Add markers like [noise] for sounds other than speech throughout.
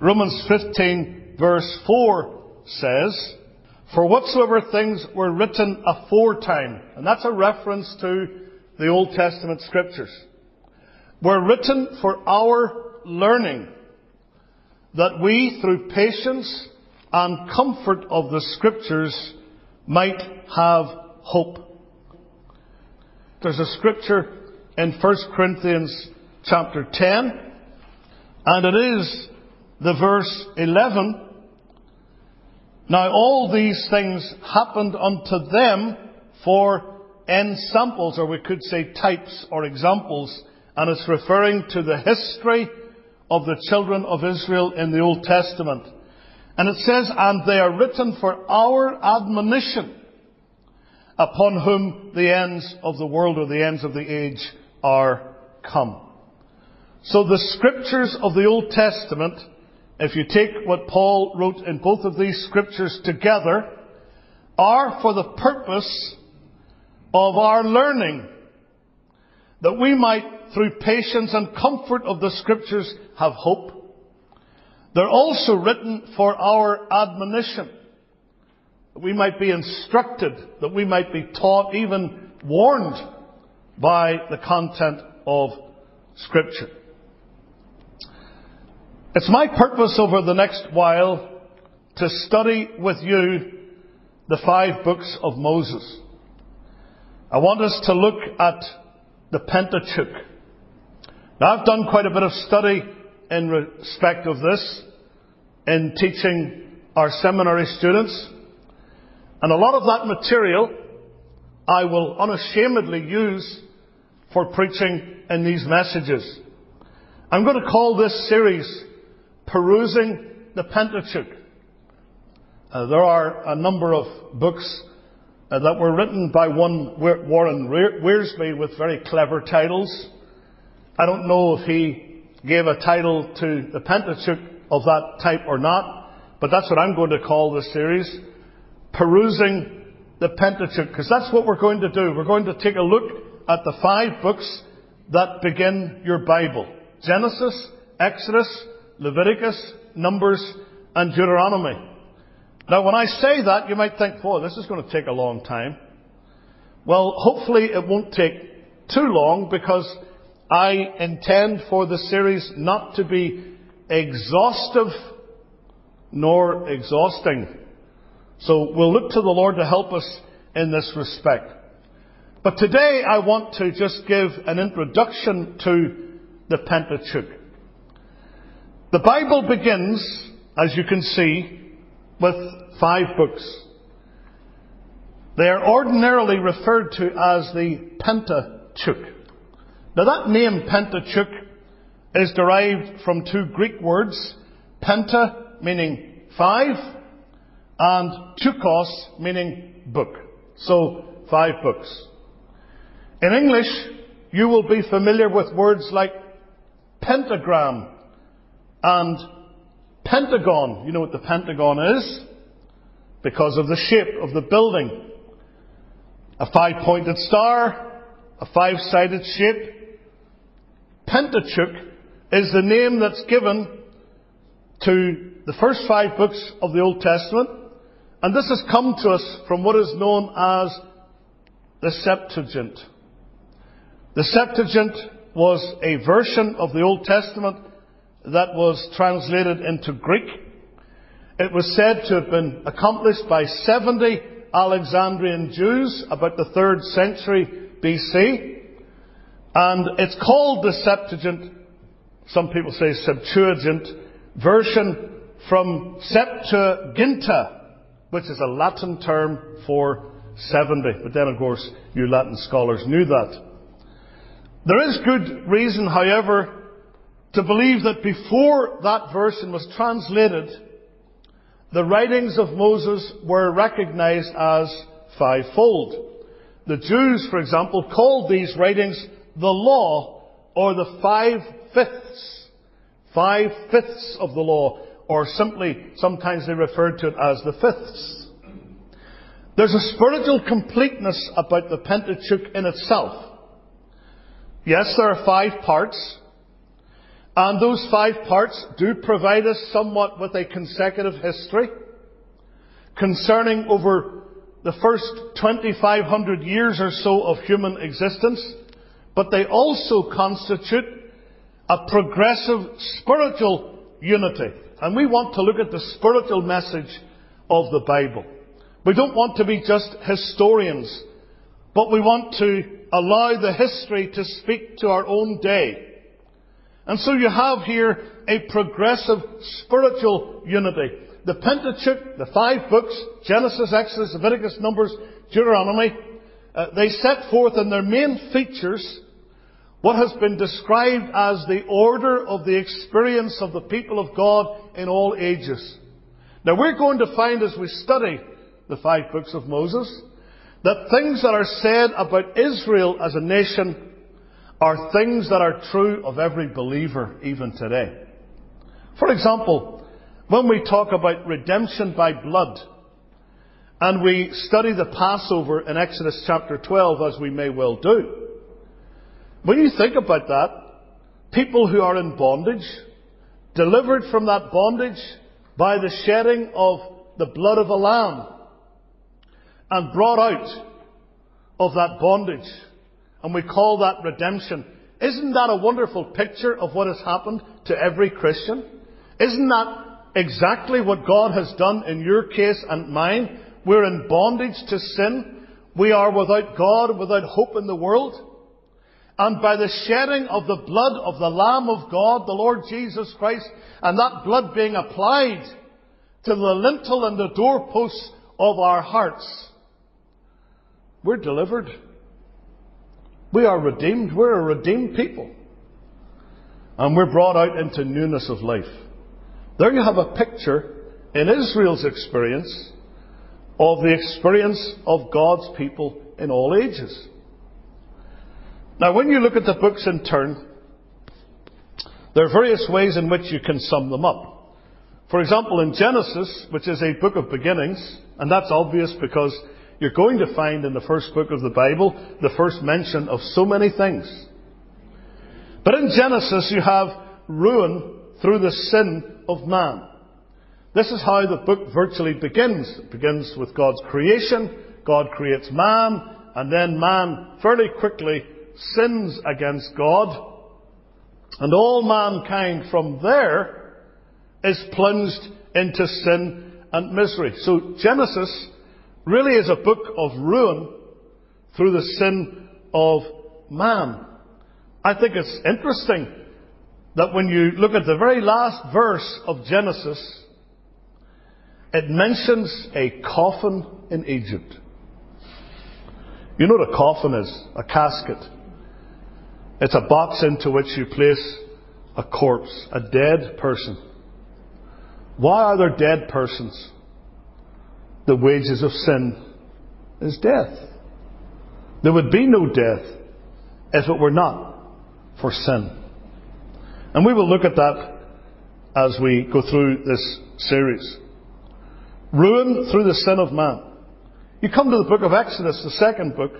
Romans 15 verse 4 says, For whatsoever things were written aforetime, and that's a reference to the Old Testament scriptures, were written for our learning, that we, through patience and comfort of the scriptures, might have hope. There's a scripture in 1 Corinthians chapter 10, and it is the verse 11. Now all these things happened unto them for ensamples, or we could say types or examples, and it's referring to the history of the children of Israel in the Old Testament. And it says, and they are written for our admonition, upon whom the ends of the world or the ends of the age are come. So the scriptures of the Old Testament, if you take what Paul wrote in both of these scriptures together, are for the purpose of our learning, that we might, through patience and comfort of the scriptures, have hope. They're also written for our admonition, that we might be instructed, that we might be taught, even warned by the content of Scripture. It's my purpose over the next while to study with you the five books of Moses. I want us to look at the Pentateuch. Now I've done quite a bit of study in respect of this in teaching our seminary students. And a lot of that material I will unashamedly use for preaching in these messages. I'm going to call this series Perusing the Pentateuch. Uh, there are a number of books uh, that were written by one Warren Wiersbe with very clever titles. I don't know if he gave a title to the Pentateuch of that type or not, but that's what I'm going to call this series. Perusing the Pentateuch, because that's what we're going to do. We're going to take a look at the five books that begin your Bible. Genesis, Exodus, Leviticus, Numbers, and Deuteronomy. Now when I say that, you might think, "Boy, this is going to take a long time. Well, hopefully it won't take too long because I intend for the series not to be exhaustive nor exhausting. So we'll look to the Lord to help us in this respect. But today I want to just give an introduction to the Pentateuch. The Bible begins, as you can see, with five books. They are ordinarily referred to as the Pentateuch. Now that name Pentateuch is derived from two Greek words, penta meaning five, and teuchos meaning book. So, five books. In English, you will be familiar with words like pentagram and pentagon. You know what the pentagon is? Because of the shape of the building. A five-pointed star, a five-sided shape. Pentateuch is the name that's given to the first five books of the Old Testament. And this has come to us from what is known as the Septuagint. The Septuagint was a version of the Old Testament that was translated into Greek. It was said to have been accomplished by 70 Alexandrian Jews about the 3rd century BC. And it's called the Septuagint, some people say Septuagint, version from Septuaginta, which is a Latin term for 70. But then, of course, you Latin scholars knew that. There is good reason, however, to believe that before that version was translated, the writings of Moses were recognized as fivefold. The Jews, for example, called these writings the law or the five fifths. Five fifths of the law, or simply, sometimes they referred to it as the fifths. There's a spiritual completeness about the Pentateuch in itself. Yes, there are five parts, And those five parts do provide us somewhat with a consecutive history concerning over the first 2500 years or so of human existence, but they also constitute a progressive spiritual unity. And we want to look at the spiritual message of the Bible. We don't want to be just historians, but we want to allow the history to speak to our own day. And so you have here a progressive spiritual unity. The Pentateuch, the five books, Genesis, Exodus, Leviticus, Numbers, Deuteronomy, uh, they set forth in their main features what has been described as the order of the experience of the people of God in all ages. Now we're going to find as we study the five books of Moses that things that are said about Israel as a nation are things that are true of every believer even today. For example, when we talk about redemption by blood, and we study the Passover in Exodus chapter 12 as we may well do, when you think about that, people who are in bondage, delivered from that bondage by the shedding of the blood of a lamb, and brought out of that bondage, and we call that redemption. Isn't that a wonderful picture of what has happened to every Christian? Isn't that exactly what God has done in your case and mine? We're in bondage to sin. We are without God, without hope in the world. And by the shedding of the blood of the Lamb of God, the Lord Jesus Christ, and that blood being applied to the lintel and the doorposts of our hearts, we're delivered. We are redeemed. We're a redeemed people. And we're brought out into newness of life. There you have a picture in Israel's experience of the experience of God's people in all ages. Now, when you look at the books in turn, there are various ways in which you can sum them up. For example, in Genesis, which is a book of beginnings, and that's obvious because you're going to find in the first book of the Bible the first mention of so many things. But in Genesis, you have ruin through the sin of man. This is how the book virtually begins. It begins with God's creation. God creates man, and then man fairly quickly sins against God, and all mankind from there is plunged into sin and misery. So Genesis really is a book of ruin through the sin of man. I think it's interesting that when you look at the very last verse of Genesis, it mentions a coffin in Egypt. You know what a coffin is? A casket. It's a box into which you place a corpse, a dead person. Why are there dead persons? The wages of sin is death. There would be no death if it were not for sin. And we will look at that as we go through this series. Ruin through the sin of man. You come to the book of Exodus, the second book,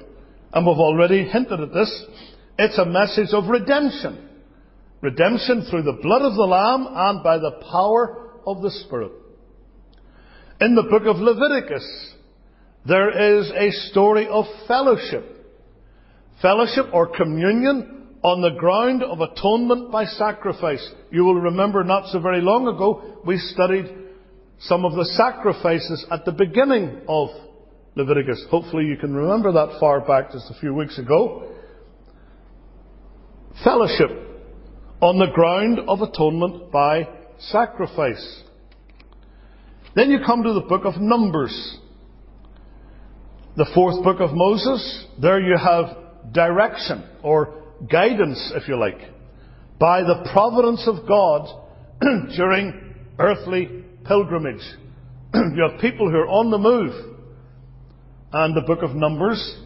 and we've already hinted at this. It's a message of redemption. Redemption through the blood of the Lamb and by the power of the Spirit. In the book of Leviticus, there is a story of fellowship. Fellowship or communion on the ground of atonement by sacrifice. You will remember not so very long ago, we studied some of the sacrifices at the beginning of Leviticus. Hopefully you can remember that far back just a few weeks ago fellowship on the ground of atonement by sacrifice. Then you come to the book of Numbers. The fourth book of Moses. There you have direction or guidance, if you like, by the providence of God [clears throat] during earthly pilgrimage. [clears throat] you have people who are on the move. And the book of Numbers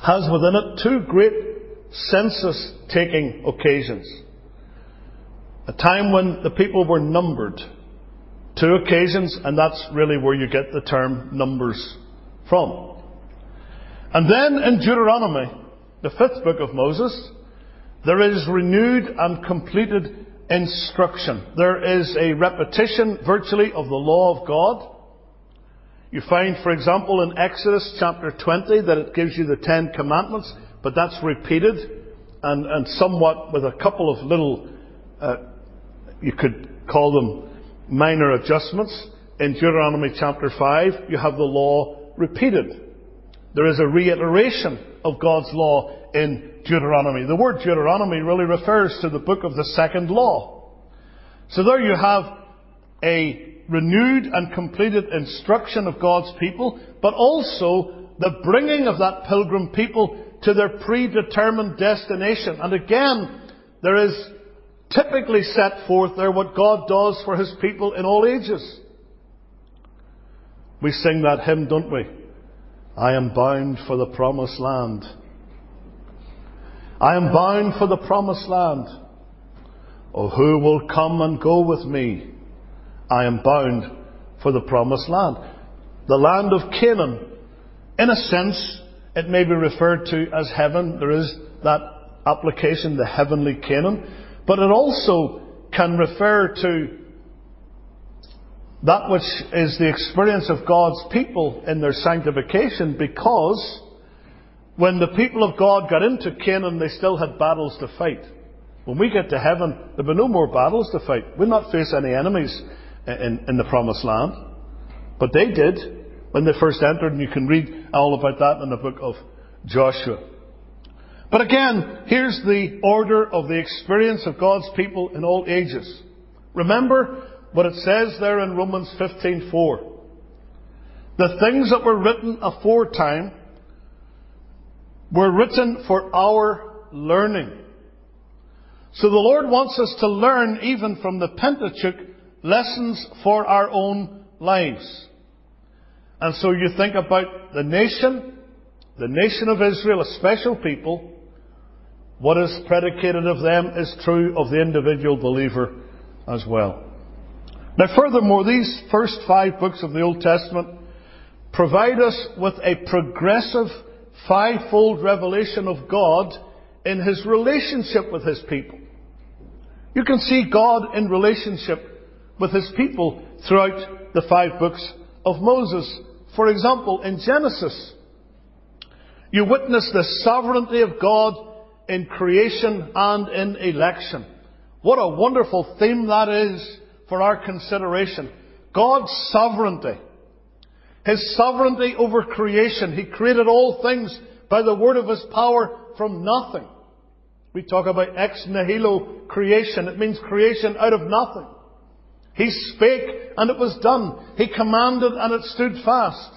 has within it two great census taking occasions. A time when the people were numbered. Two occasions, and that's really where you get the term numbers from. And then in Deuteronomy, the fifth book of Moses, There is renewed and completed instruction. There is a repetition virtually of the law of God. You find, for example, in Exodus chapter 20 that it gives you the Ten Commandments, but that's repeated and, and somewhat with a couple of little, uh, you could call them minor adjustments. In Deuteronomy chapter 5, you have the law repeated. There is a reiteration of God's law in Deuteronomy. The word Deuteronomy really refers to the book of the second law. So there you have a renewed and completed instruction of God's people, but also the bringing of that pilgrim people to their predetermined destination. And again, there is typically set forth there what God does for His people in all ages. We sing that hymn, don't we? I am bound for the promised land. I am bound for the promised land. Oh, who will come and go with me? I am bound for the promised land. The land of Canaan. In a sense, it may be referred to as heaven. There is that application, the heavenly Canaan. But it also can refer to that which is the experience of God's people in their sanctification because when the people of God got into Canaan, they still had battles to fight. When we get to heaven, there'll be no more battles to fight. We'll not face any enemies in, in the promised land. But they did when they first entered, and you can read all about that in the book of Joshua. But again, here's the order of the experience of God's people in all ages. Remember what it says there in Romans 15:4. The things that were written aforetime were written for our learning. So the Lord wants us to learn even from the Pentateuch lessons for our own lives. And so you think about the nation, the nation of Israel, a special people. What is predicated of them is true of the individual believer as well. Now furthermore, these first five books of the Old Testament provide us with a progressive fivefold revelation of God in his relationship with his people. You can see God in relationship with his people throughout the five books of Moses. For example, in Genesis, you witness the sovereignty of God in creation and in election. What a wonderful theme that is for our consideration. God's sovereignty. His sovereignty over creation. He created all things by the word of His power from nothing. We talk about ex nihilo creation. It means creation out of nothing. He spake and it was done. He commanded and it stood fast.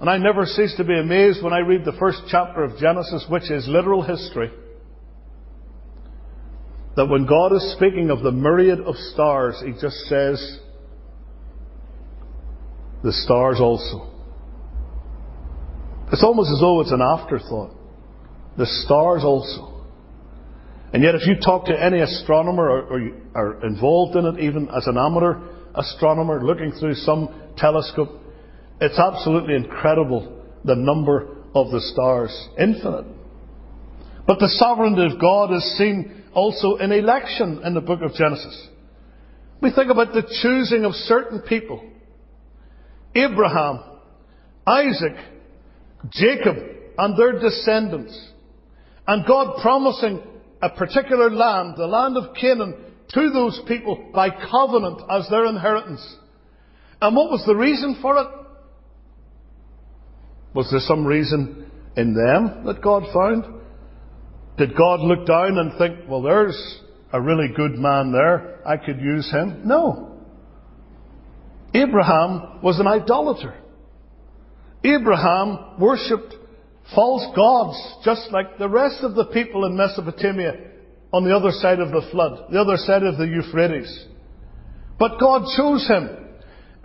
And I never cease to be amazed when I read the first chapter of Genesis, which is literal history, that when God is speaking of the myriad of stars, He just says, the stars also. It's almost as though it's an afterthought. The stars also. And yet, if you talk to any astronomer or, or are involved in it, even as an amateur astronomer looking through some telescope, it's absolutely incredible the number of the stars. Infinite. But the sovereignty of God is seen also in election in the book of Genesis. We think about the choosing of certain people Abraham, Isaac, Jacob, and their descendants. And God promising a particular land, the land of Canaan, to those people by covenant as their inheritance. And what was the reason for it? Was there some reason in them that God found? Did God look down and think, well, there's a really good man there, I could use him? No. Abraham was an idolater. Abraham worshipped false gods, just like the rest of the people in Mesopotamia on the other side of the flood, the other side of the Euphrates. But God chose him.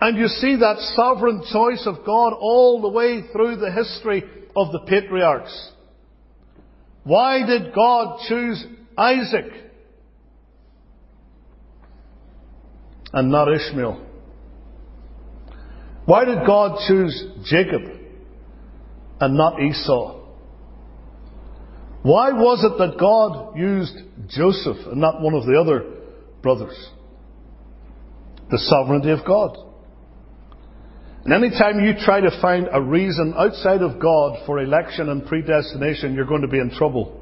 And you see that sovereign choice of God all the way through the history of the patriarchs. Why did God choose Isaac and not Ishmael? Why did God choose Jacob and not Esau? Why was it that God used Joseph and not one of the other brothers? The sovereignty of God. And anytime you try to find a reason outside of God for election and predestination, you're going to be in trouble.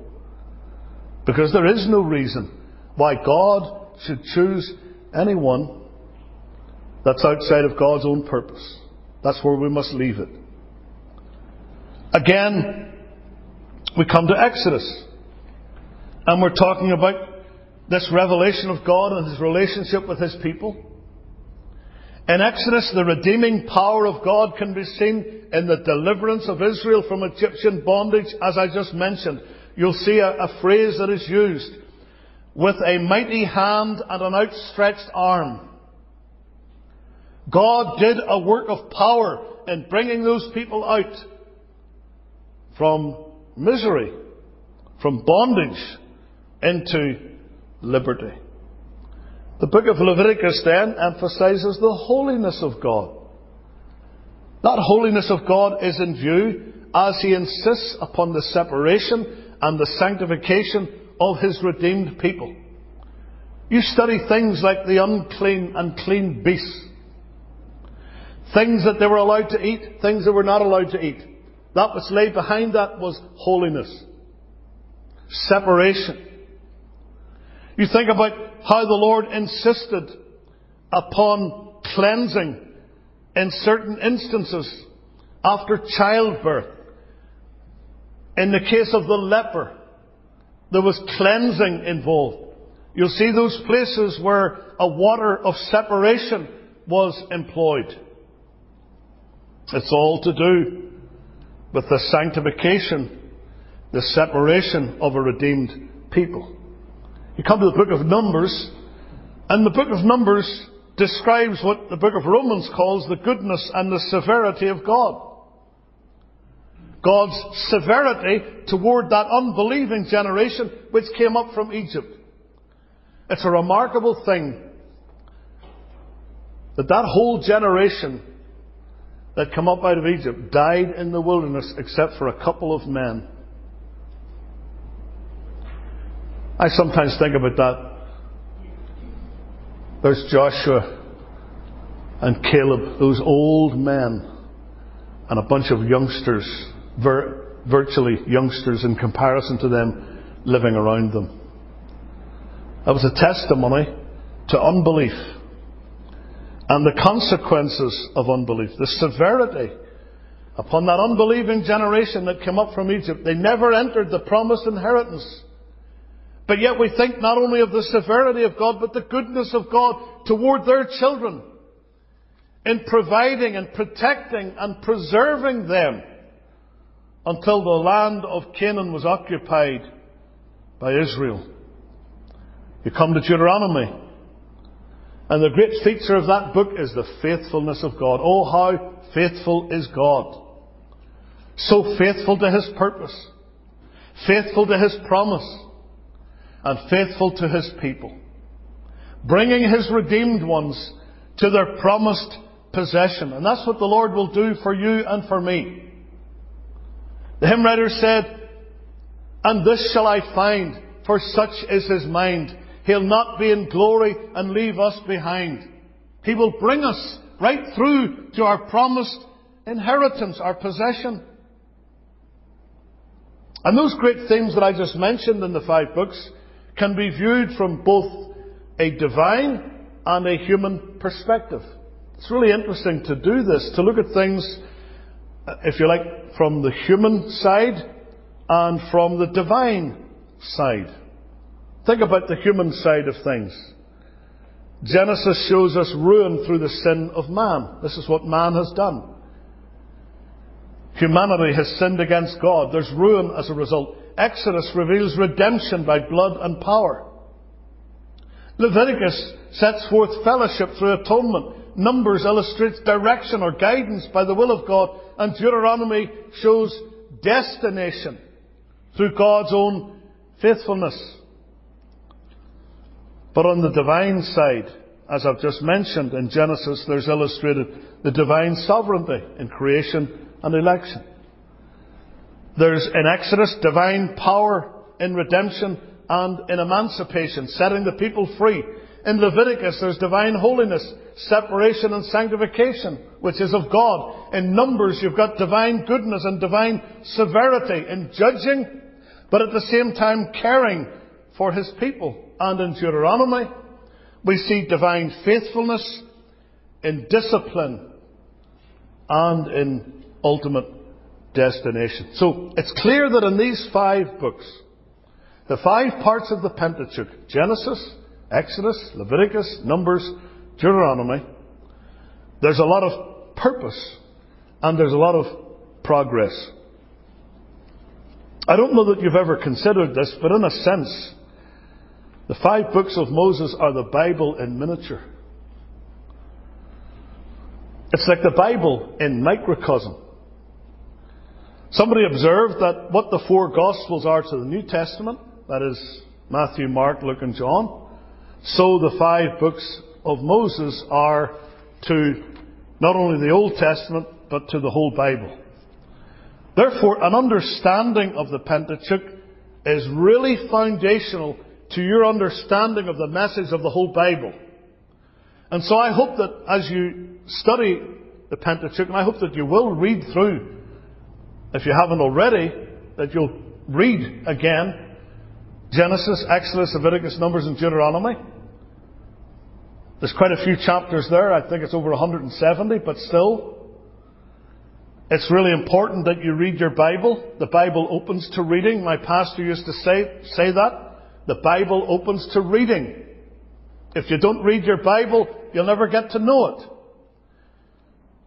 Because there is no reason why God should choose anyone that's outside of God's own purpose. That's where we must leave it. Again, we come to Exodus. And we're talking about this revelation of God and His relationship with His people. In Exodus, the redeeming power of God can be seen in the deliverance of Israel from Egyptian bondage, as I just mentioned. You'll see a, a phrase that is used with a mighty hand and an outstretched arm. God did a work of power in bringing those people out from misery, from bondage into liberty. The book of Leviticus then emphasizes the holiness of God. That holiness of God is in view as he insists upon the separation and the sanctification of his redeemed people. You study things like the unclean and clean beasts. Things that they were allowed to eat, things they were not allowed to eat. That was laid behind that was holiness. Separation. You think about how the Lord insisted upon cleansing in certain instances after childbirth. In the case of the leper, there was cleansing involved. You'll see those places where a water of separation was employed. It's all to do with the sanctification, the separation of a redeemed people. You come to the book of Numbers, and the book of Numbers describes what the book of Romans calls the goodness and the severity of God. God's severity toward that unbelieving generation which came up from Egypt. It's a remarkable thing that that whole generation that come up out of Egypt died in the wilderness except for a couple of men. I sometimes think about that. There's Joshua and Caleb, those old men, and a bunch of youngsters, vir- virtually youngsters in comparison to them, living around them. That was a testimony to unbelief and the consequences of unbelief, the severity upon that unbelieving generation that came up from Egypt. They never entered the promised inheritance. But yet we think not only of the severity of God, but the goodness of God toward their children in providing and protecting and preserving them until the land of Canaan was occupied by Israel. You come to Deuteronomy, and the great feature of that book is the faithfulness of God. Oh, how faithful is God! So faithful to His purpose, faithful to His promise, and faithful to His people. Bringing His redeemed ones to their promised possession. And that's what the Lord will do for you and for me. The hymn writer said, And this shall I find, for such is His mind. He'll not be in glory and leave us behind. He will bring us right through to our promised inheritance, our possession. And those great themes that I just mentioned in the five books can be viewed from both a divine and a human perspective. It's really interesting to do this, to look at things, uh, if you like, from the human side and from the divine side. Think about the human side of things. Genesis shows us ruin through the sin of man. This is what man has done. Humanity has sinned against God. There's ruin as a result. Exodus reveals redemption by blood and power. Leviticus sets forth fellowship through atonement. Numbers illustrates direction or guidance by the will of God. And Deuteronomy shows destination through God's own faithfulness. But on the divine side, as I've just mentioned in Genesis, there's illustrated the divine sovereignty in creation and election. There's in Exodus divine power in redemption and in emancipation, setting the people free. In Leviticus, there's divine holiness, separation and sanctification, which is of God. In Numbers, you've got divine goodness and divine severity in judging, but at the same time caring for his people. And in Deuteronomy, we see divine faithfulness in discipline and in ultimate destination. So it's clear that in these five books, the five parts of the Pentateuch, Genesis, Exodus, Leviticus, Numbers, Deuteronomy, there's a lot of purpose and there's a lot of progress. I don't know that you've ever considered this, but in a sense, the five books of Moses are the Bible in miniature. It's like the Bible in microcosm. Somebody observed that what the four Gospels are to the New Testament, that is Matthew, Mark, Luke, and John, so the five books of Moses are to not only the Old Testament, but to the whole Bible. Therefore, an understanding of the Pentateuch is really foundational to your understanding of the message of the whole Bible. And so I hope that as you study the Pentateuch, and I hope that you will read through, if you haven't already, that you'll read again Genesis, Exodus, Leviticus, Numbers, and Deuteronomy. There's quite a few chapters there. I think it's over 170, but still. It's really important that you read your Bible. The Bible opens to reading. My pastor used to say, say that. The Bible opens to reading. If you don't read your Bible, you'll never get to know it.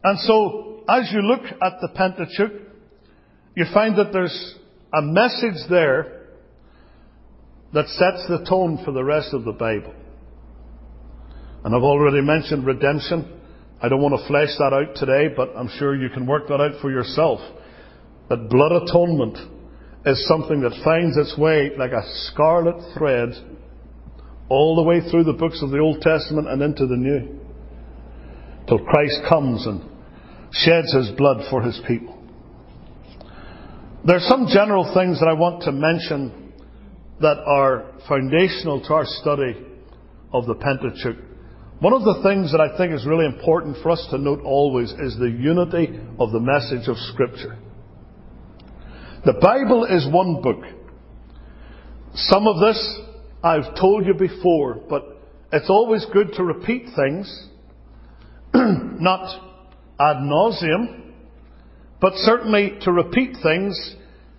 And so, as you look at the Pentateuch, you find that there's a message there that sets the tone for the rest of the Bible. And I've already mentioned redemption. I don't want to flesh that out today, but I'm sure you can work that out for yourself. That blood atonement is something that finds its way like a scarlet thread all the way through the books of the Old Testament and into the New. Till Christ comes and sheds his blood for his people. There are some general things that I want to mention that are foundational to our study of the Pentateuch. One of the things that I think is really important for us to note always is the unity of the message of Scripture. The Bible is one book. Some of this I've told you before, but it's always good to repeat things, [clears throat] not ad nauseam, but certainly to repeat things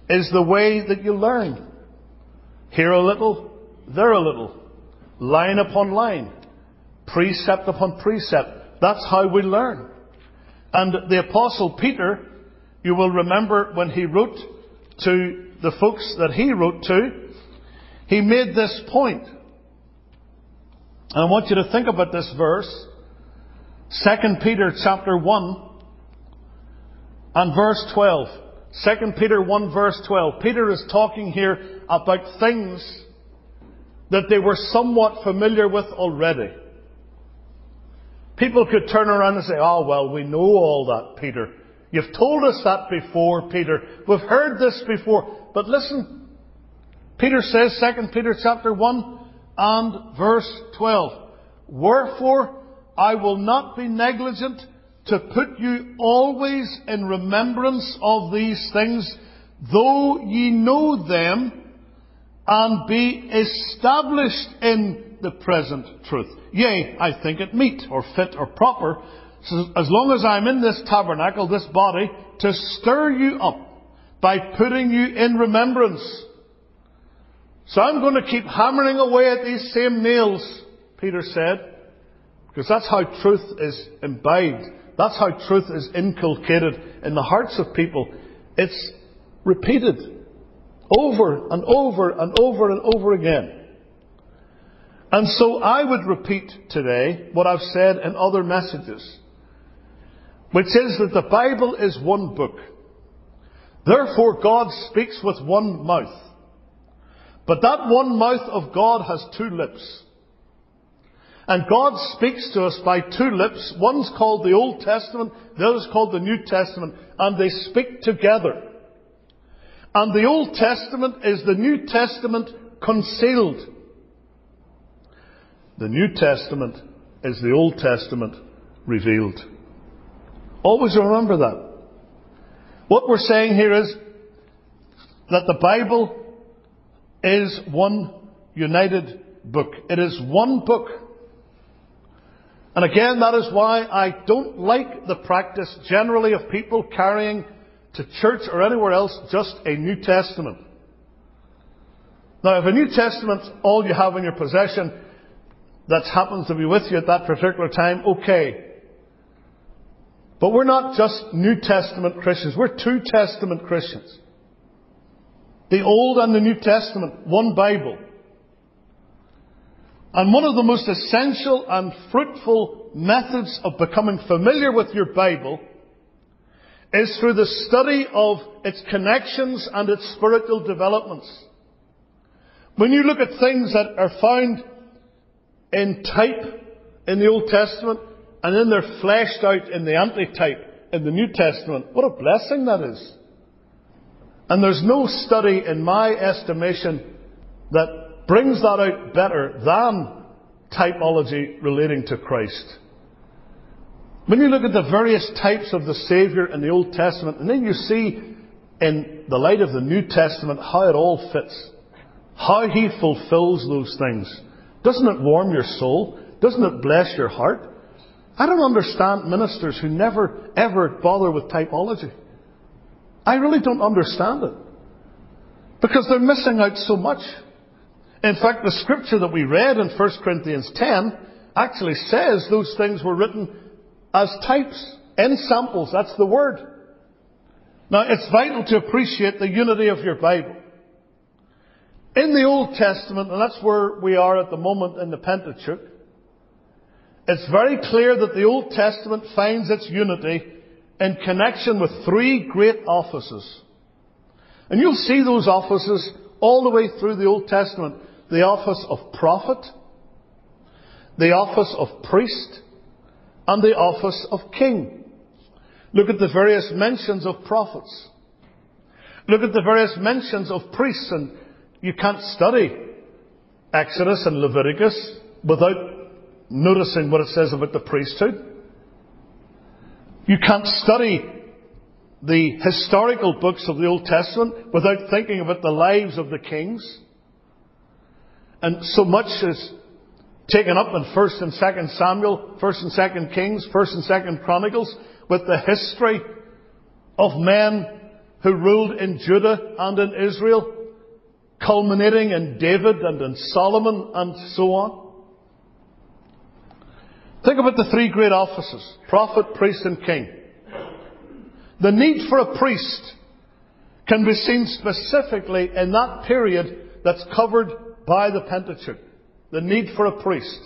is the way that you learn. Here a little, there a little, line upon line, precept upon precept. That's how we learn. And the Apostle Peter, you will remember when he wrote to the folks that he wrote to, he made this point. And I want you to think about this verse. 2 Peter chapter 1 and verse 12. 2 Peter 1 verse 12. Peter is talking here about things that they were somewhat familiar with already. People could turn around and say, oh well, we know all that, Peter. You've told us that before, Peter. We've heard this before. But listen, Peter says, 2 Peter chapter 1 and verse 12, Wherefore I will not be negligent to put you always in remembrance of these things, though ye know them, and be established in the present truth. Yea, I think it meet, or fit, or proper, so as long as I'm in this tabernacle, this body, to stir you up by putting you in remembrance. So I'm going to keep hammering away at these same nails, Peter said, because that's how truth is imbibed. That's how truth is inculcated in the hearts of people. It's repeated over and over and over and over again. And so I would repeat today what I've said in other messages which is that the Bible is one book. Therefore, God speaks with one mouth. But that one mouth of God has two lips. And God speaks to us by two lips. One's called the Old Testament, the other's called the New Testament, and they speak together. And the Old Testament is the New Testament concealed. The New Testament is the Old Testament revealed. Always remember that. What we're saying here is that the Bible is one united book. It is one book. And again, that is why I don't like the practice generally of people carrying to church or anywhere else just a New Testament. Now, if a New Testament's all you have in your possession that happens to be with you at that particular time, okay. But we're not just New Testament Christians, we're two Testament Christians. The Old and the New Testament, one Bible. And one of the most essential and fruitful methods of becoming familiar with your Bible is through the study of its connections and its spiritual developments. When you look at things that are found in type in the Old Testament and then they're fleshed out in the antitype in the New Testament, what a blessing that is. And there's no study, in my estimation, that brings that out better than typology relating to Christ. When you look at the various types of the Saviour in the Old Testament, and then you see in the light of the New Testament how it all fits, how He fulfills those things. Doesn't it warm your soul? Doesn't it bless your heart? I don't understand ministers who never ever bother with typology. I really don't understand it. Because they're missing out so much. In fact, the scripture that we read in 1 Corinthians 10 actually says those things were written as types, in samples. That's the word. Now, it's vital to appreciate the unity of your Bible. In the Old Testament, and that's where we are at the moment in the Pentateuch, it's very clear that the Old Testament finds its unity in connection with three great offices. And you'll see those offices all the way through the Old Testament. The office of prophet, the office of priest, and the office of king. Look at the various mentions of prophets. Look at the various mentions of priests, and you can't study Exodus and Leviticus without noticing what it says about the priesthood. You can't study the historical books of the Old Testament without thinking about the lives of the kings. And so much is taken up in 1st and 2nd Samuel, 1st and 2nd Kings, 1st and 2nd Chronicles with the history of men who ruled in Judah and in Israel, culminating in David and in Solomon and so on. Think about the three great offices prophet, priest, and king. The need for a priest can be seen specifically in that period that's covered by the Pentateuch. The need for a priest.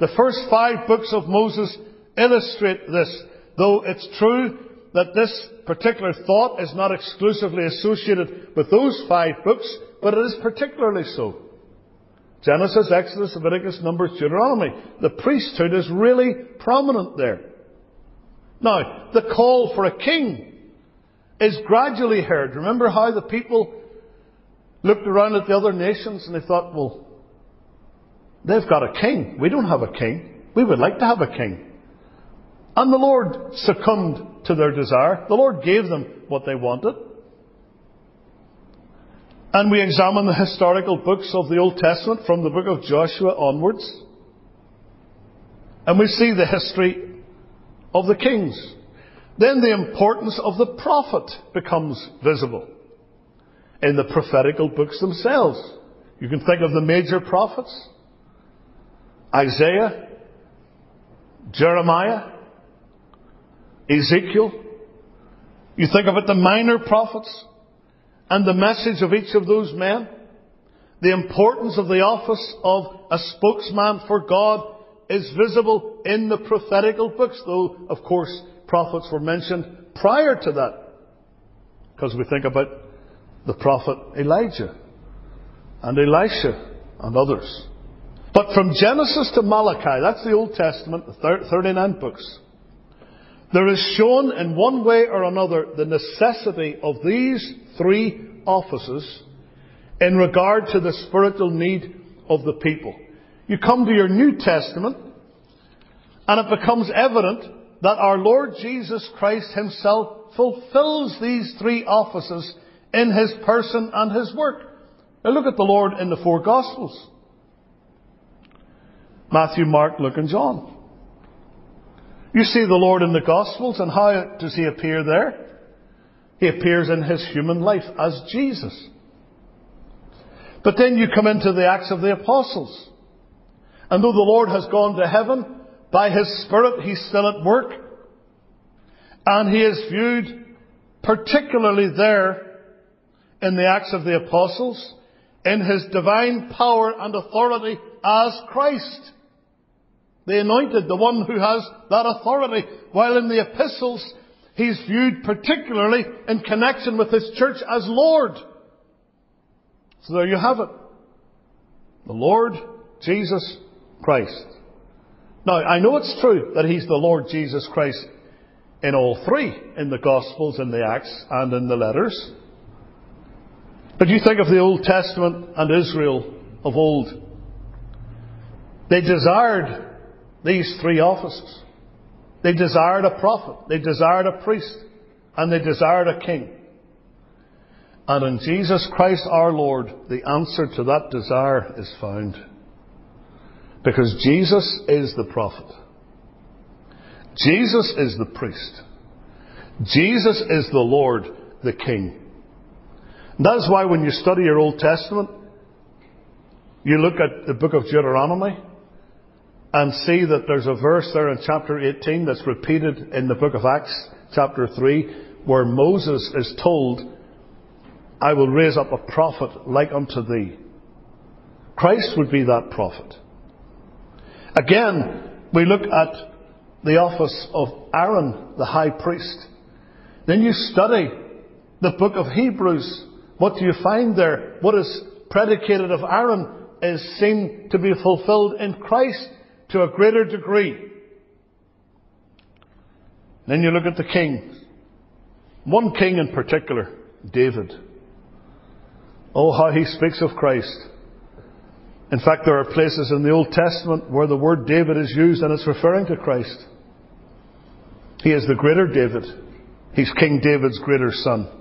The first five books of Moses illustrate this, though it's true that this particular thought is not exclusively associated with those five books, but it is particularly so. Genesis, Exodus, Leviticus, Numbers, Deuteronomy. The priesthood is really prominent there. Now, the call for a king is gradually heard. Remember how the people looked around at the other nations and they thought, well, they've got a king. We don't have a king. We would like to have a king. And the Lord succumbed to their desire. The Lord gave them what they wanted. And we examine the historical books of the Old Testament from the book of Joshua onwards. And we see the history of the kings. Then the importance of the prophet becomes visible in the prophetical books themselves. You can think of the major prophets Isaiah, Jeremiah, Ezekiel. You think about the minor prophets, and the message of each of those men, the importance of the office of a spokesman for God is visible in the prophetical books, though, of course, prophets were mentioned prior to that. Because we think about the prophet Elijah and Elisha and others. But from Genesis to Malachi, that's the Old Testament, the 39 books, there is shown in one way or another the necessity of these three offices in regard to the spiritual need of the people. You come to your New Testament, and it becomes evident that our Lord Jesus Christ Himself fulfills these three offices in His person and His work. Now look at the Lord in the four Gospels. Matthew, Mark, Luke and John. You see the Lord in the Gospels and how does He appear there? He appears in His human life as Jesus. But then you come into the Acts of the Apostles. And though the Lord has gone to heaven, by His Spirit He's still at work. And He is viewed particularly there in the Acts of the Apostles in His divine power and authority as Christ. The anointed, the one who has that authority. While in the epistles, He's viewed particularly in connection with His church as Lord. So there you have it. The Lord Jesus Christ. Now, I know it's true that He's the Lord Jesus Christ in all three, in the Gospels, in the Acts, and in the letters. But you think of the Old Testament and Israel of old. They desired these three offices. They desired a prophet, they desired a priest, and they desired a king. And in Jesus Christ our Lord, the answer to that desire is found. Because Jesus is the prophet. Jesus is the priest. Jesus is the Lord, the King. And that is why when you study your Old Testament, you look at the book of Deuteronomy and see that there's a verse there in chapter 18 that's repeated in the book of Acts, chapter 3, where Moses is told I will raise up a prophet like unto thee. Christ would be that prophet. Again, we look at the office of Aaron, the high priest. Then you study the book of Hebrews. What do you find there? What is predicated of Aaron is seen to be fulfilled in Christ to a greater degree. Then you look at the kings. One king in particular, David. Oh, how he speaks of Christ. In fact, there are places in the Old Testament where the word David is used and it's referring to Christ. He is the greater David. He's King David's greater son.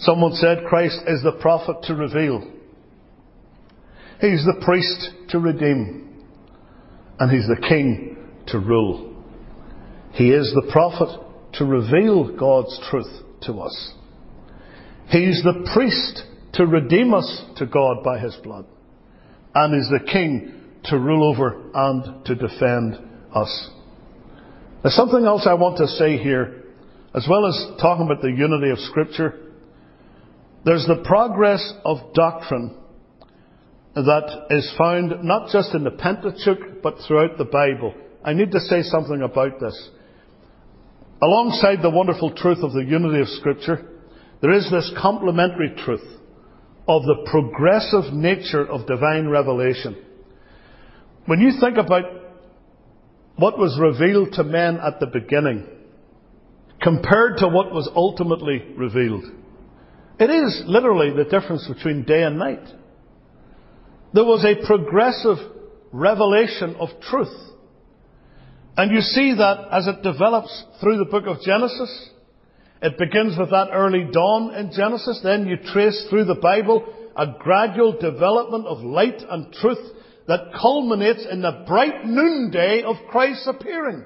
Someone said Christ is the prophet to reveal. He's the priest to redeem. And he's the king to rule. He is the prophet to reveal God's truth to us. He's the priest to redeem us to God by his blood, and is the king to rule over and to defend us. There's something else I want to say here, as well as talking about the unity of Scripture. There's the progress of doctrine that is found not just in the Pentateuch, but throughout the Bible. I need to say something about this. Alongside the wonderful truth of the unity of Scripture, there is this complementary truth of the progressive nature of divine revelation. When you think about what was revealed to men at the beginning, compared to what was ultimately revealed, it is literally the difference between day and night. There was a progressive revelation of truth. And you see that as it develops through the book of Genesis, it begins with that early dawn in Genesis. Then you trace through the Bible a gradual development of light and truth that culminates in the bright noonday of Christ's appearing.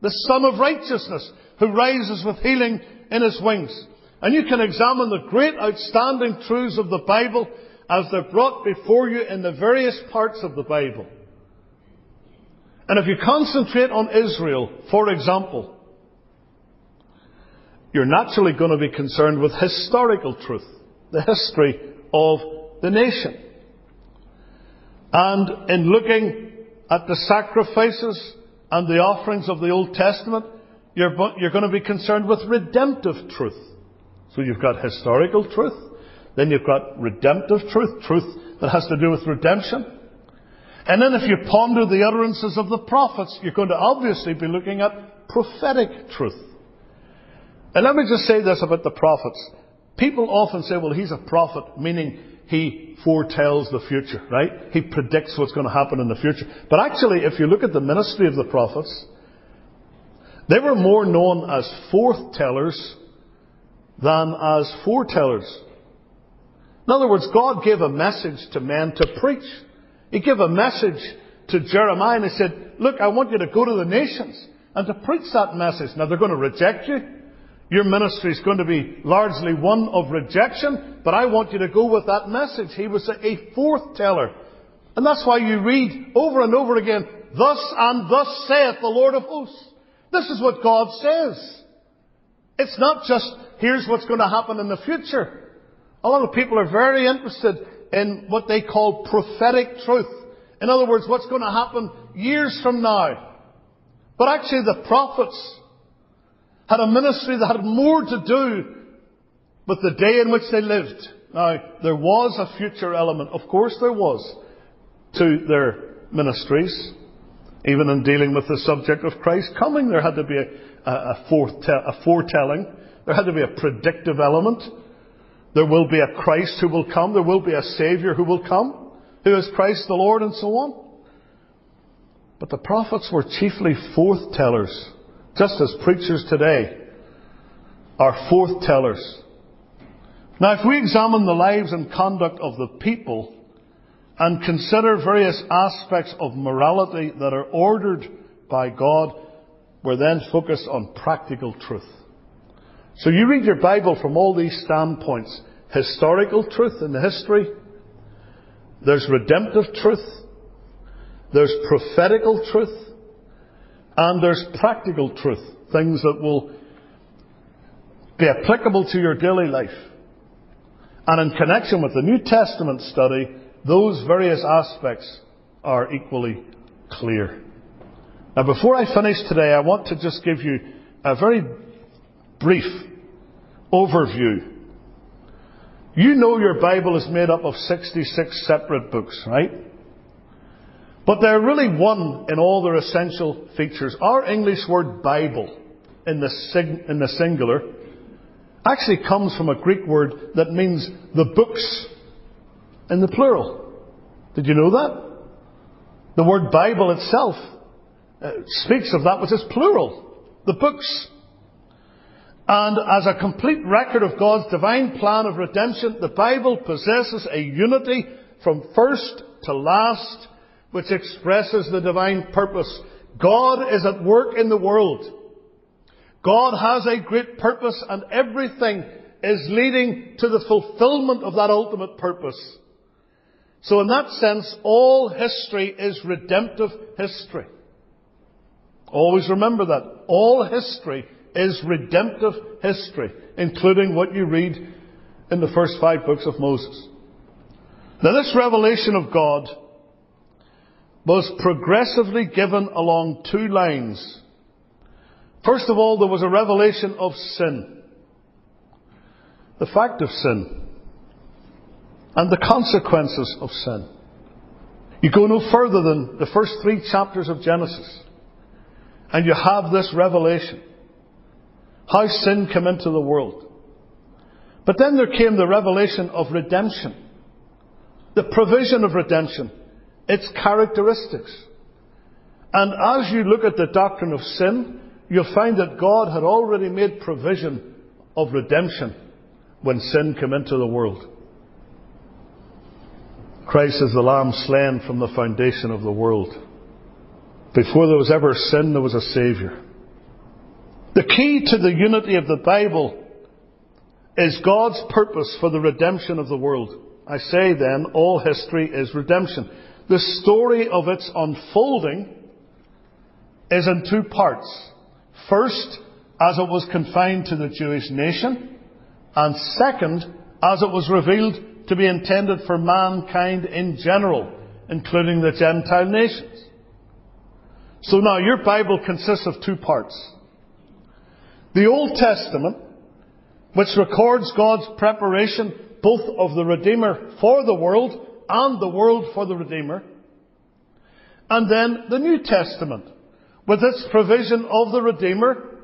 The Sun of Righteousness who rises with healing in his wings. And you can examine the great outstanding truths of the Bible as they're brought before you in the various parts of the Bible. And if you concentrate on Israel, for example, you're naturally going to be concerned with historical truth, the history of the nation. And in looking at the sacrifices and the offerings of the Old Testament, you're, you're going to be concerned with redemptive truth. So you've got historical truth, then you've got redemptive truth, truth that has to do with redemption. And then if you ponder the utterances of the prophets, you're going to obviously be looking at prophetic truth. And let me just say this about the prophets. people often say, well, he's a prophet, meaning he foretells the future, right? He predicts what's going to happen in the future. But actually, if you look at the ministry of the prophets, they were more known as forthtellers than as foretellers. In other words, God gave a message to men to preach. He gave a message to Jeremiah and he said, look, I want you to go to the nations and to preach that message. Now they're going to reject you. Your ministry is going to be largely one of rejection, but I want you to go with that message. He was a forthteller. And that's why you read over and over again, thus and thus saith the Lord of hosts. This is what God says. It's not just, here's what's going to happen in the future. A lot of people are very interested in what they call prophetic truth. In other words, what's going to happen years from now. But actually the prophets had a ministry that had more to do with the day in which they lived. Now, there was a future element, of course there was, to their ministries. Even in dealing with the subject of Christ coming, there had to be a, a, a foretelling. There had to be a predictive element. There will be a Christ who will come. There will be a Saviour who will come, who is Christ the Lord, and so on. But the prophets were chiefly forthtellers, just as preachers today are forthtellers. Now, if we examine the lives and conduct of the people and consider various aspects of morality that are ordered by God, we're then focused on practical truth. So you read your Bible from all these standpoints. Historical truth in the history. There's redemptive truth. There's prophetical truth. And there's practical truth. Things that will be applicable to your daily life. And in connection with the New Testament study, those various aspects are equally clear. Now before I finish today, I want to just give you a very brief overview. You know your Bible is made up of 66 separate books, right? But they're really one in all their essential features. Our English word Bible in the, sing, in the singular actually comes from a Greek word that means the books in the plural. Did you know that? The word Bible itself uh, speaks of that which is plural. The books. And as a complete record of God's divine plan of redemption, the Bible possesses a unity from first to last which expresses the divine purpose. God is at work in the world. God has a great purpose and everything is leading to the fulfillment of that ultimate purpose. So in that sense, all history is redemptive history. Always remember that. All history is redemptive history, including what you read in the first five books of Moses. Now this revelation of God was progressively given along two lines. First of all, there was a revelation of sin. The fact of sin. And the consequences of sin. You go no further than the first three chapters of Genesis. And you have this revelation. How sin came into the world. But then there came the revelation of redemption. The provision of redemption its characteristics. And as you look at the doctrine of sin, you'll find that God had already made provision of redemption when sin came into the world. Christ is the Lamb slain from the foundation of the world. Before there was ever sin, there was a Saviour. The key to the unity of the Bible is God's purpose for the redemption of the world. I say then, all history is redemption. The story of its unfolding is in two parts. First, as it was confined to the Jewish nation, and second, as it was revealed to be intended for mankind in general, including the Gentile nations. So now your Bible consists of two parts. The Old Testament, which records God's preparation both of the Redeemer for the world and the world for the Redeemer. And then the New Testament, with its provision of the Redeemer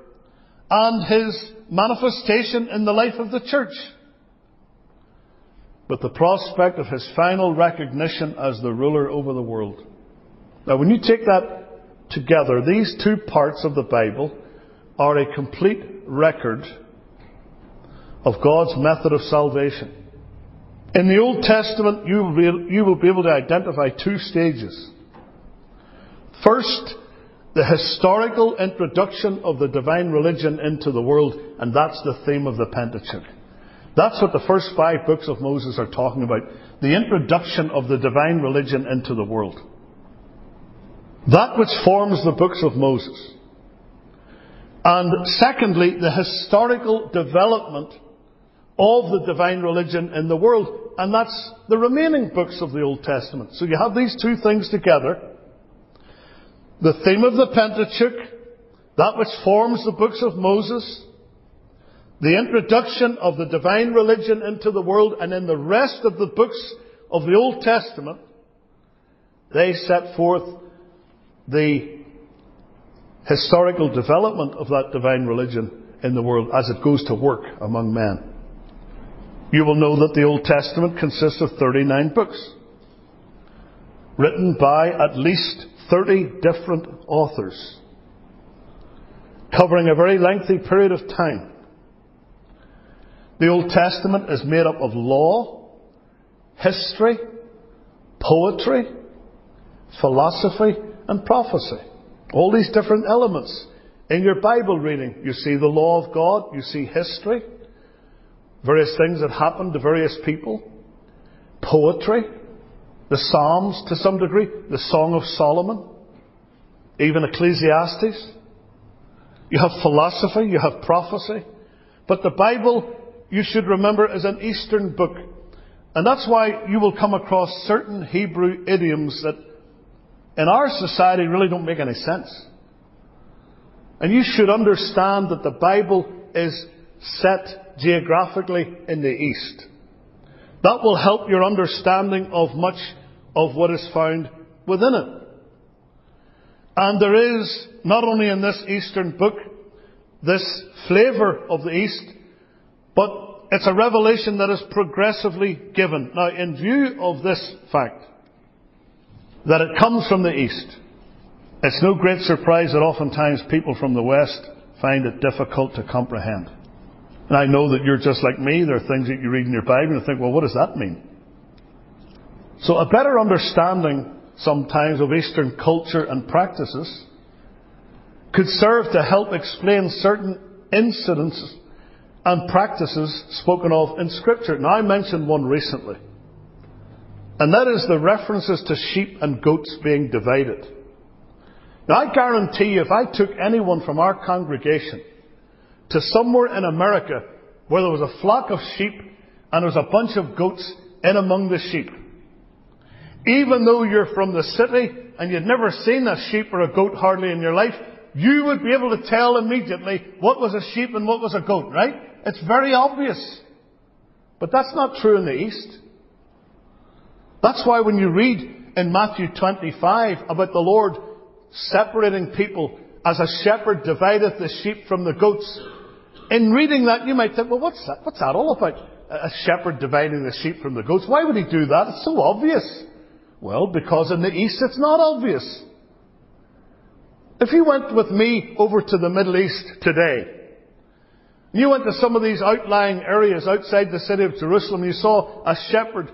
and his manifestation in the life of the church. but the prospect of his final recognition as the ruler over the world. Now, when you take that together, these two parts of the Bible are a complete record of God's method of salvation. In the Old Testament, you will be, able to identify two stages. First, the historical introduction of the divine religion into the world, and that's the theme of the Pentateuch. That's what the first five books of Moses are talking about. The introduction of the divine religion into the world. That which forms the books of Moses. And secondly, the historical development of the divine religion in the world. And that's the remaining books of the Old Testament. So you have these two things together. The theme of the Pentateuch, that which forms the books of Moses, the introduction of the divine religion into the world, and in the rest of the books of the Old Testament, they set forth the historical development of that divine religion in the world as it goes to work among men. You will know that the Old Testament consists of 39 books, written by at least 30 different authors, covering a very lengthy period of time. The Old Testament is made up of law, history, poetry, philosophy, and prophecy. All these different elements. In your Bible reading, you see the law of God, you see history, various things that happened to various people, poetry, the Psalms to some degree, the Song of Solomon, even Ecclesiastes. You have philosophy, you have prophecy. But the Bible, you should remember, is an Eastern book. And that's why you will come across certain Hebrew idioms that in our society really don't make any sense. And you should understand that the Bible is set geographically in the East. That will help your understanding of much of what is found within it. And there is, not only in this Eastern book, this flavour of the East, but it's a revelation that is progressively given. Now, in view of this fact, that it comes from the East, it's no great surprise that oftentimes people from the West find it difficult to comprehend. And I know that you're just like me. There are things that you read in your Bible and you think, well, what does that mean? So a better understanding sometimes of Eastern culture and practices could serve to help explain certain incidents and practices spoken of in Scripture. Now I mentioned one recently. And that is the references to sheep and goats being divided. Now I guarantee you if I took anyone from our congregation to somewhere in America where there was a flock of sheep and there was a bunch of goats in among the sheep. Even though you're from the city and you'd never seen a sheep or a goat hardly in your life, you would be able to tell immediately what was a sheep and what was a goat, right? It's very obvious. But that's not true in the East. That's why when you read in Matthew 25 about the Lord separating people as a shepherd divideth the sheep from the goats, in reading that, you might think, well, what's that? What's that all about? A shepherd dividing the sheep from the goats. Why would he do that? It's so obvious. Well, because in the East it's not obvious. If you went with me over to the Middle East today, you went to some of these outlying areas outside the city of Jerusalem, you saw a shepherd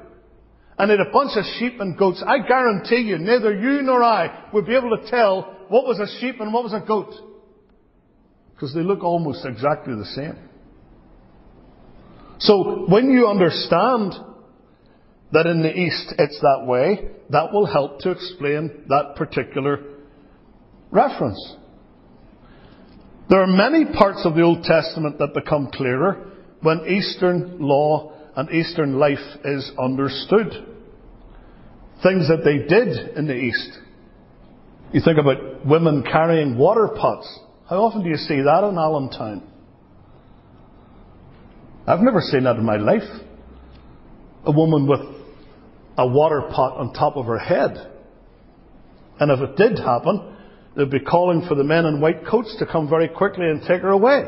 and had a bunch of sheep and goats. I guarantee you, neither you nor I would be able to tell what was a sheep and what was a goat because they look almost exactly the same. So when you understand that in the East it's that way, that will help to explain that particular reference. There are many parts of the Old Testament that become clearer when Eastern law and Eastern life is understood. Things that they did in the East. You think about women carrying water pots. How often do you see that in Allentown? I've never seen that in my life. A woman with a water pot on top of her head. And if it did happen, they'd be calling for the men in white coats to come very quickly and take her away.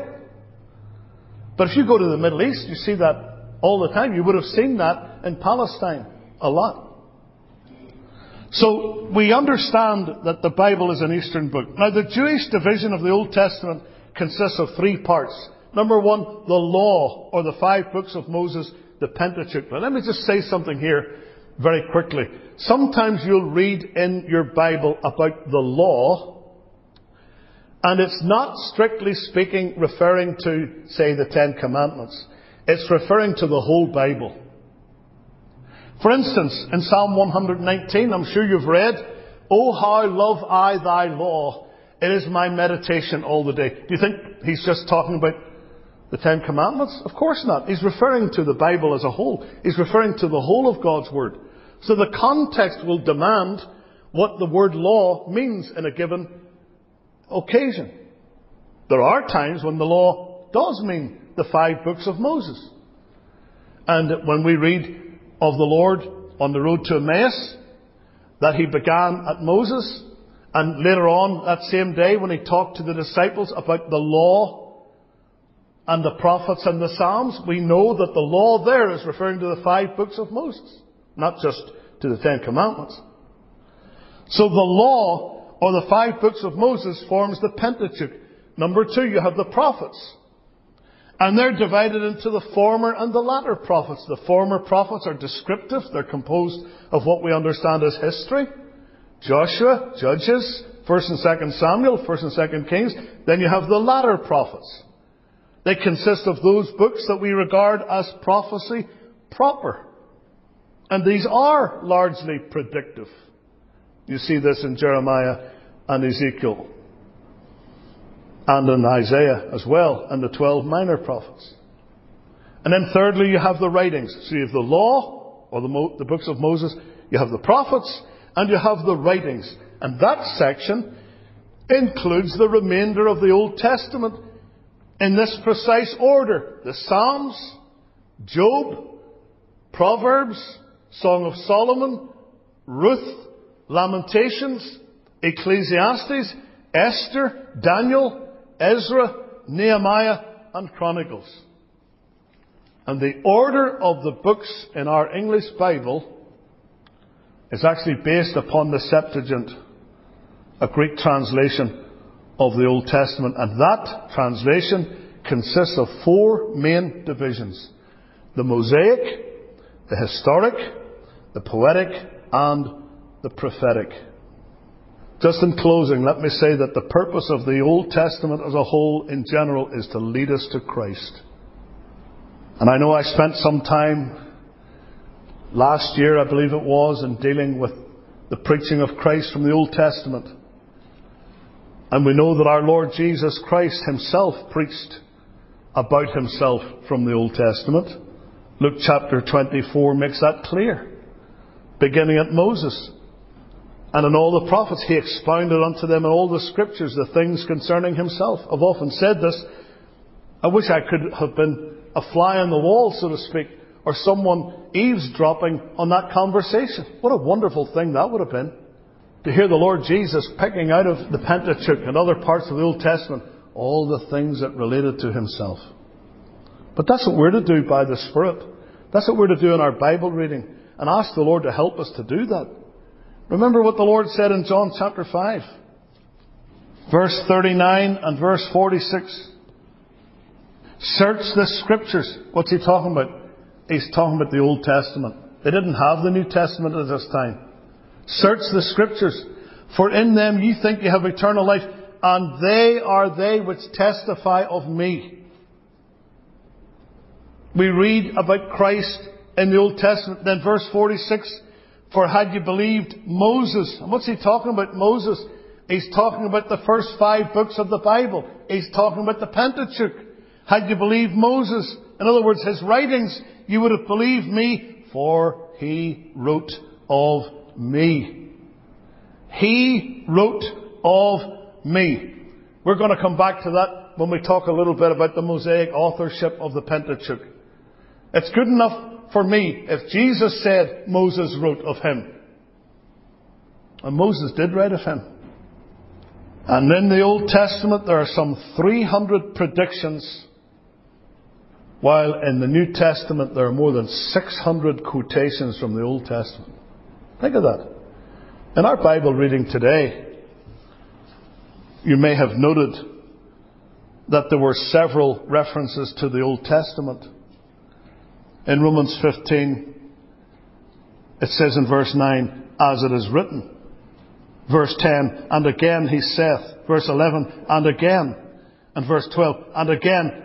But if you go to the Middle East, you see that all the time. You would have seen that in Palestine a lot. So we understand that the Bible is an Eastern book. Now the Jewish division of the Old Testament consists of three parts. Number one, the law, or the five books of Moses, the Pentateuch. Now let me just say something here very quickly. Sometimes you'll read in your Bible about the law, and it's not strictly speaking referring to, say, the Ten Commandments. It's referring to the whole Bible. For instance, in Psalm 119, I'm sure you've read, Oh, how love I thy law. It is my meditation all the day. Do you think he's just talking about the Ten Commandments? Of course not. He's referring to the Bible as a whole. He's referring to the whole of God's Word. So the context will demand what the word law means in a given occasion. There are times when the law does mean the five books of Moses. And when we read of the Lord on the road to Emmaus that he began at Moses and later on that same day when he talked to the disciples about the law and the prophets and the Psalms, we know that the law there is referring to the five books of Moses, not just to the Ten Commandments. So the law or the five books of Moses forms the Pentateuch. Number two, you have the prophets. And they're divided into the former and the latter prophets. The former prophets are descriptive. They're composed of what we understand as history. Joshua, Judges, 1st and 2nd Samuel, 1st and 2nd Kings. Then you have the latter prophets. They consist of those books that we regard as prophecy proper. And these are largely predictive. You see this in Jeremiah and Ezekiel and in Isaiah as well, and the 12 minor prophets. And then thirdly, you have the writings. So you have the law, or the, Mo- the books of Moses, you have the prophets, and you have the writings. And that section includes the remainder of the Old Testament in this precise order. The Psalms, Job, Proverbs, Song of Solomon, Ruth, Lamentations, Ecclesiastes, Esther, Daniel, Ezra, Nehemiah, and Chronicles. And the order of the books in our English Bible is actually based upon the Septuagint, a Greek translation of the Old Testament. And that translation consists of four main divisions. The Mosaic, the Historic, the Poetic, and the Prophetic. Just in closing, let me say that the purpose of the Old Testament as a whole in general is to lead us to Christ. And I know I spent some time last year, I believe it was, in dealing with the preaching of Christ from the Old Testament. And we know that our Lord Jesus Christ himself preached about himself from the Old Testament. Luke chapter 24 makes that clear. Beginning at Moses. And in all the prophets he expounded unto them in all the scriptures the things concerning himself. I've often said this. I wish I could have been a fly on the wall, so to speak, or someone eavesdropping on that conversation. What a wonderful thing that would have been. To hear the Lord Jesus picking out of the Pentateuch and other parts of the Old Testament all the things that related to himself. But that's what we're to do by the Spirit. That's what we're to do in our Bible reading and ask the Lord to help us to do that. Remember what the Lord said in John chapter 5, verse 39 and verse 46. Search the scriptures. What's he talking about? He's talking about the Old Testament. They didn't have the New Testament at this time. Search the scriptures, for in them you think you have eternal life, and they are they which testify of me. We read about Christ in the Old Testament. Then verse 46 for had you believed Moses, and what's he talking about Moses? He's talking about the first five books of the Bible. He's talking about the Pentateuch. Had you believed Moses, in other words, his writings, you would have believed me, for he wrote of me. He wrote of me. We're going to come back to that when we talk a little bit about the Mosaic authorship of the Pentateuch. It's good enough for me if Jesus said Moses wrote of him. And Moses did write of him. And in the Old Testament there are some 300 predictions while in the New Testament there are more than 600 quotations from the Old Testament. Think of that. In our Bible reading today, you may have noted that there were several references to the Old Testament. In Romans 15, it says in verse 9, as it is written. Verse 10, and again he saith. Verse 11, and again. And verse 12, and again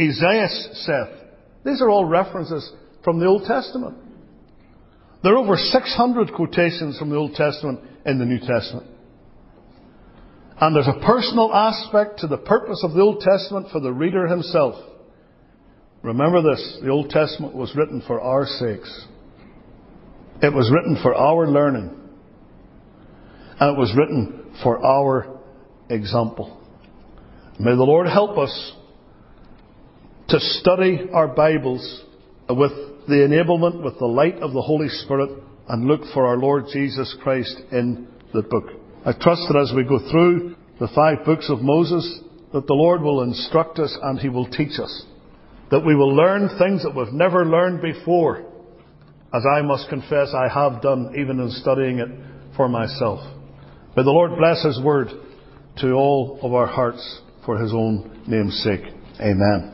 Isaiah saith. These are all references from the Old Testament. There are over 600 quotations from the Old Testament in the New Testament. And there's a personal aspect to the purpose of the Old Testament for the reader himself. Remember this, the Old Testament was written for our sakes. It was written for our learning. And it was written for our example. May the Lord help us to study our Bibles with the enablement, with the light of the Holy Spirit, and look for our Lord Jesus Christ in the book. I trust that as we go through the five books of Moses, that the Lord will instruct us and He will teach us. That we will learn things that we've never learned before as I must confess I have done even in studying it for myself. May the Lord bless His word to all of our hearts for His own name's sake. Amen.